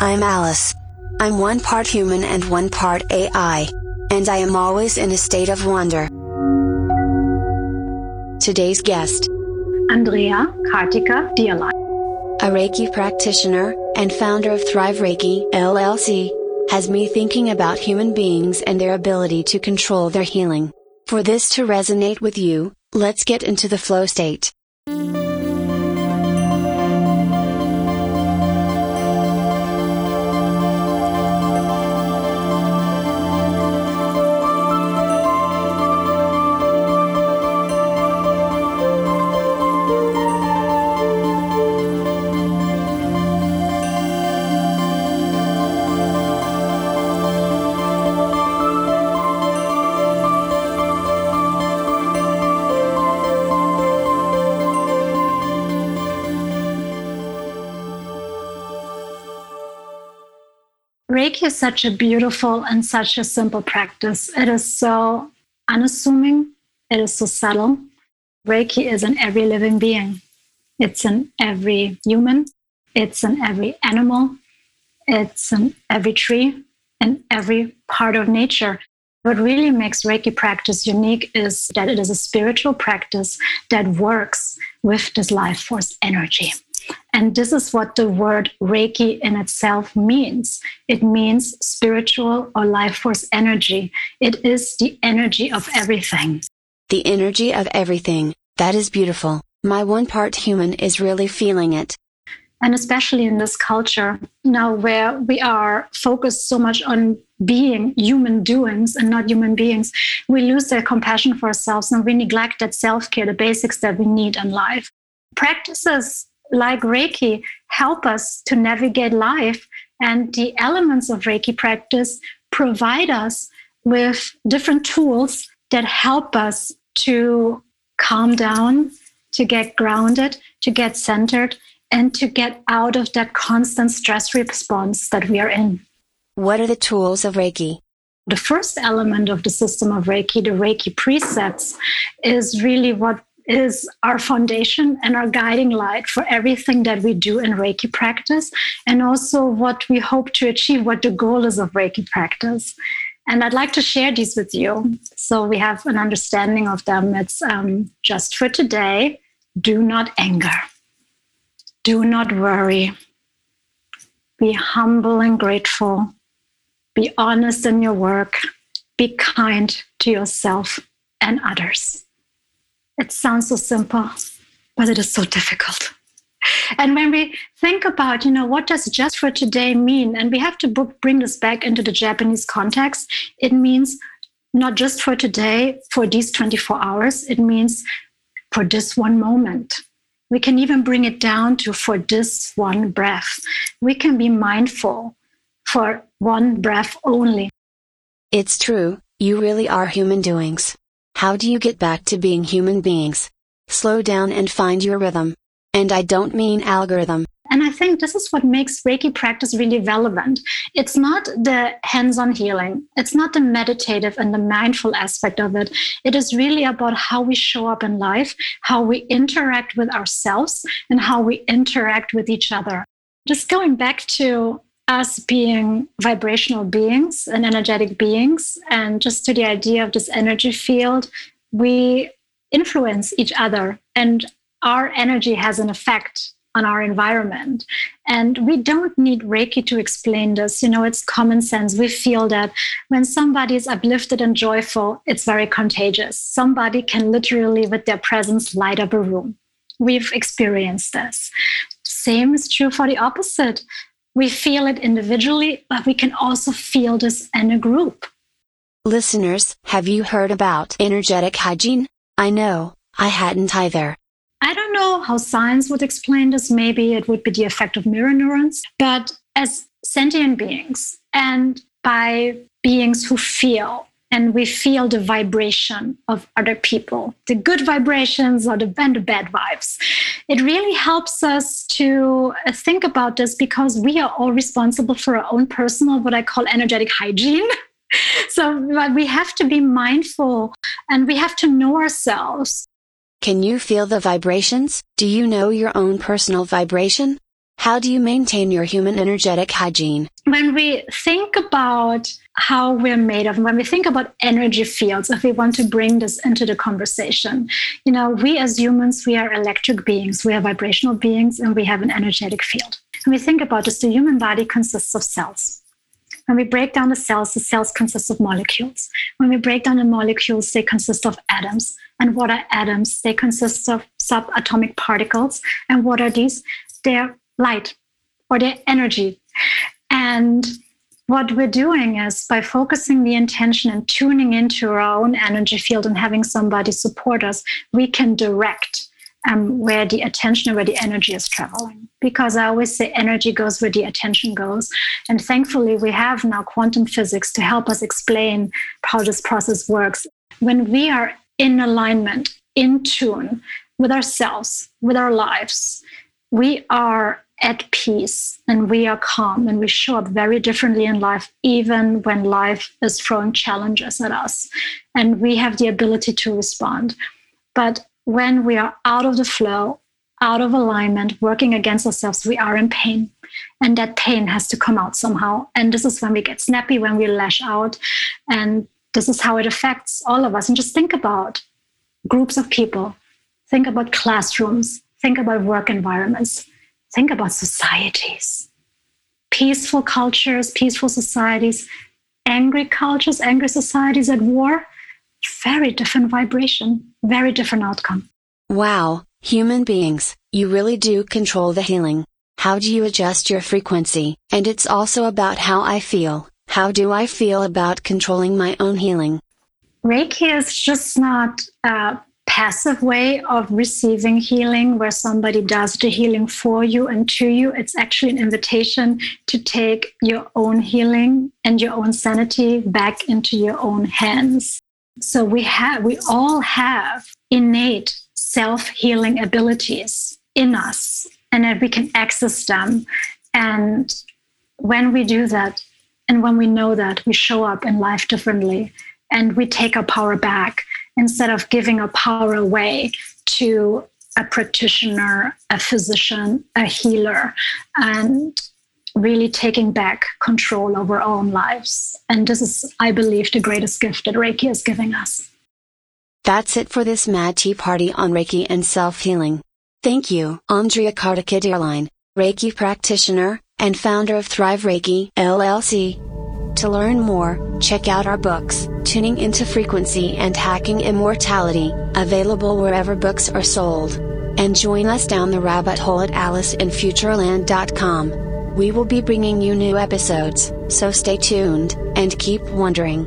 I'm Alice. I'm one part human and one part AI. And I am always in a state of wonder. Today's guest Andrea Kartika Deierlein. A Reiki practitioner and founder of Thrive Reiki LLC has me thinking about human beings and their ability to control their healing. For this to resonate with you, let's get into the flow state. Is such a beautiful and such a simple practice. It is so unassuming, it is so subtle. Reiki is in every living being, it's in every human, it's in every animal, it's in every tree, in every part of nature. What really makes Reiki practice unique is that it is a spiritual practice that works with this life force energy. And this is what the word Reiki in itself means it means spiritual or life force energy. It is the energy of everything. The energy of everything, that is beautiful. My one part human is really feeling it. And especially in this culture now where we are focused so much on being human doings and not human beings, we lose that compassion for ourselves and we neglect that self care, the basics that we need in life. Practices like Reiki help us to navigate life. And the elements of Reiki practice provide us with different tools that help us to calm down, to get grounded, to get centered, and to get out of that constant stress response that we are in. What are the tools of Reiki? The first element of the system of Reiki, the Reiki precepts, is really what is our foundation and our guiding light for everything that we do in Reiki practice, and also what we hope to achieve, what the goal is of Reiki practice. And I'd like to share these with you so we have an understanding of them. It's um, just for today do not anger, do not worry, be humble and grateful, be honest in your work, be kind to yourself and others. It sounds so simple, but it is so difficult. And when we think about, you know, what does just for today mean? And we have to bring this back into the Japanese context. It means not just for today, for these 24 hours. It means for this one moment. We can even bring it down to for this one breath. We can be mindful for one breath only. It's true, you really are human doings. How do you get back to being human beings? Slow down and find your rhythm. And I don't mean algorithm. And I think this is what makes Reiki practice really relevant. It's not the hands on healing, it's not the meditative and the mindful aspect of it. It is really about how we show up in life, how we interact with ourselves, and how we interact with each other. Just going back to us being vibrational beings and energetic beings, and just to the idea of this energy field, we influence each other, and our energy has an effect on our environment. And we don't need Reiki to explain this. You know, it's common sense. We feel that when somebody is uplifted and joyful, it's very contagious. Somebody can literally, with their presence, light up a room. We've experienced this. Same is true for the opposite. We feel it individually, but we can also feel this in a group. Listeners, have you heard about energetic hygiene? I know, I hadn't either. I don't know how science would explain this. Maybe it would be the effect of mirror neurons. But as sentient beings and by beings who feel and we feel the vibration of other people, the good vibrations or the, bad vibes. It really helps us to uh, think about this because we are all responsible for our own personal, what I call energetic hygiene. so we have to be mindful and we have to know ourselves. Can you feel the vibrations? Do you know your own personal vibration? How do you maintain your human energetic hygiene? When we think about how we're made of, when we think about energy fields, if we want to bring this into the conversation, you know, we as humans, we are electric beings, we are vibrational beings, and we have an energetic field. And we think about this, the human body consists of cells. When we break down the cells, the cells consist of molecules. When we break down the molecules, they consist of atoms. And what are atoms? They consist of subatomic particles. And what are these? They're light or they're energy. And what we're doing is by focusing the intention and tuning into our own energy field and having somebody support us, we can direct um, where the attention and where the energy is traveling. Because I always say energy goes where the attention goes. And thankfully, we have now quantum physics to help us explain how this process works. When we are in alignment, in tune with ourselves, with our lives, we are at peace and we are calm and we show up very differently in life, even when life is throwing challenges at us. And we have the ability to respond. But when we are out of the flow, out of alignment, working against ourselves, we are in pain. And that pain has to come out somehow. And this is when we get snappy, when we lash out. And this is how it affects all of us. And just think about groups of people, think about classrooms, think about work environments, think about societies. Peaceful cultures, peaceful societies, angry cultures, angry societies at war very different vibration, very different outcome. Wow, human beings, you really do control the healing. How do you adjust your frequency? And it's also about how I feel. How do I feel about controlling my own healing? Reiki is just not a passive way of receiving healing where somebody does the healing for you and to you. It's actually an invitation to take your own healing and your own sanity back into your own hands. So we have, we all have innate self healing abilities in us, and that we can access them. And when we do that, and when we know that, we show up in life differently and we take our power back instead of giving our power away to a practitioner, a physician, a healer. And really taking back control over our own lives. And this is, I believe, the greatest gift that Reiki is giving us. That's it for this Mad Tea Party on Reiki and self healing. Thank you, Andrea Kartika Deierlein, Reiki practitioner and founder of Thrive Reiki LLC. To learn more, check out our books, Tuning into Frequency and Hacking Immortality, available wherever books are sold. And join us down the rabbit hole at AliceInFutureland.com. We will be bringing you new episodes, so stay tuned, and keep wondering.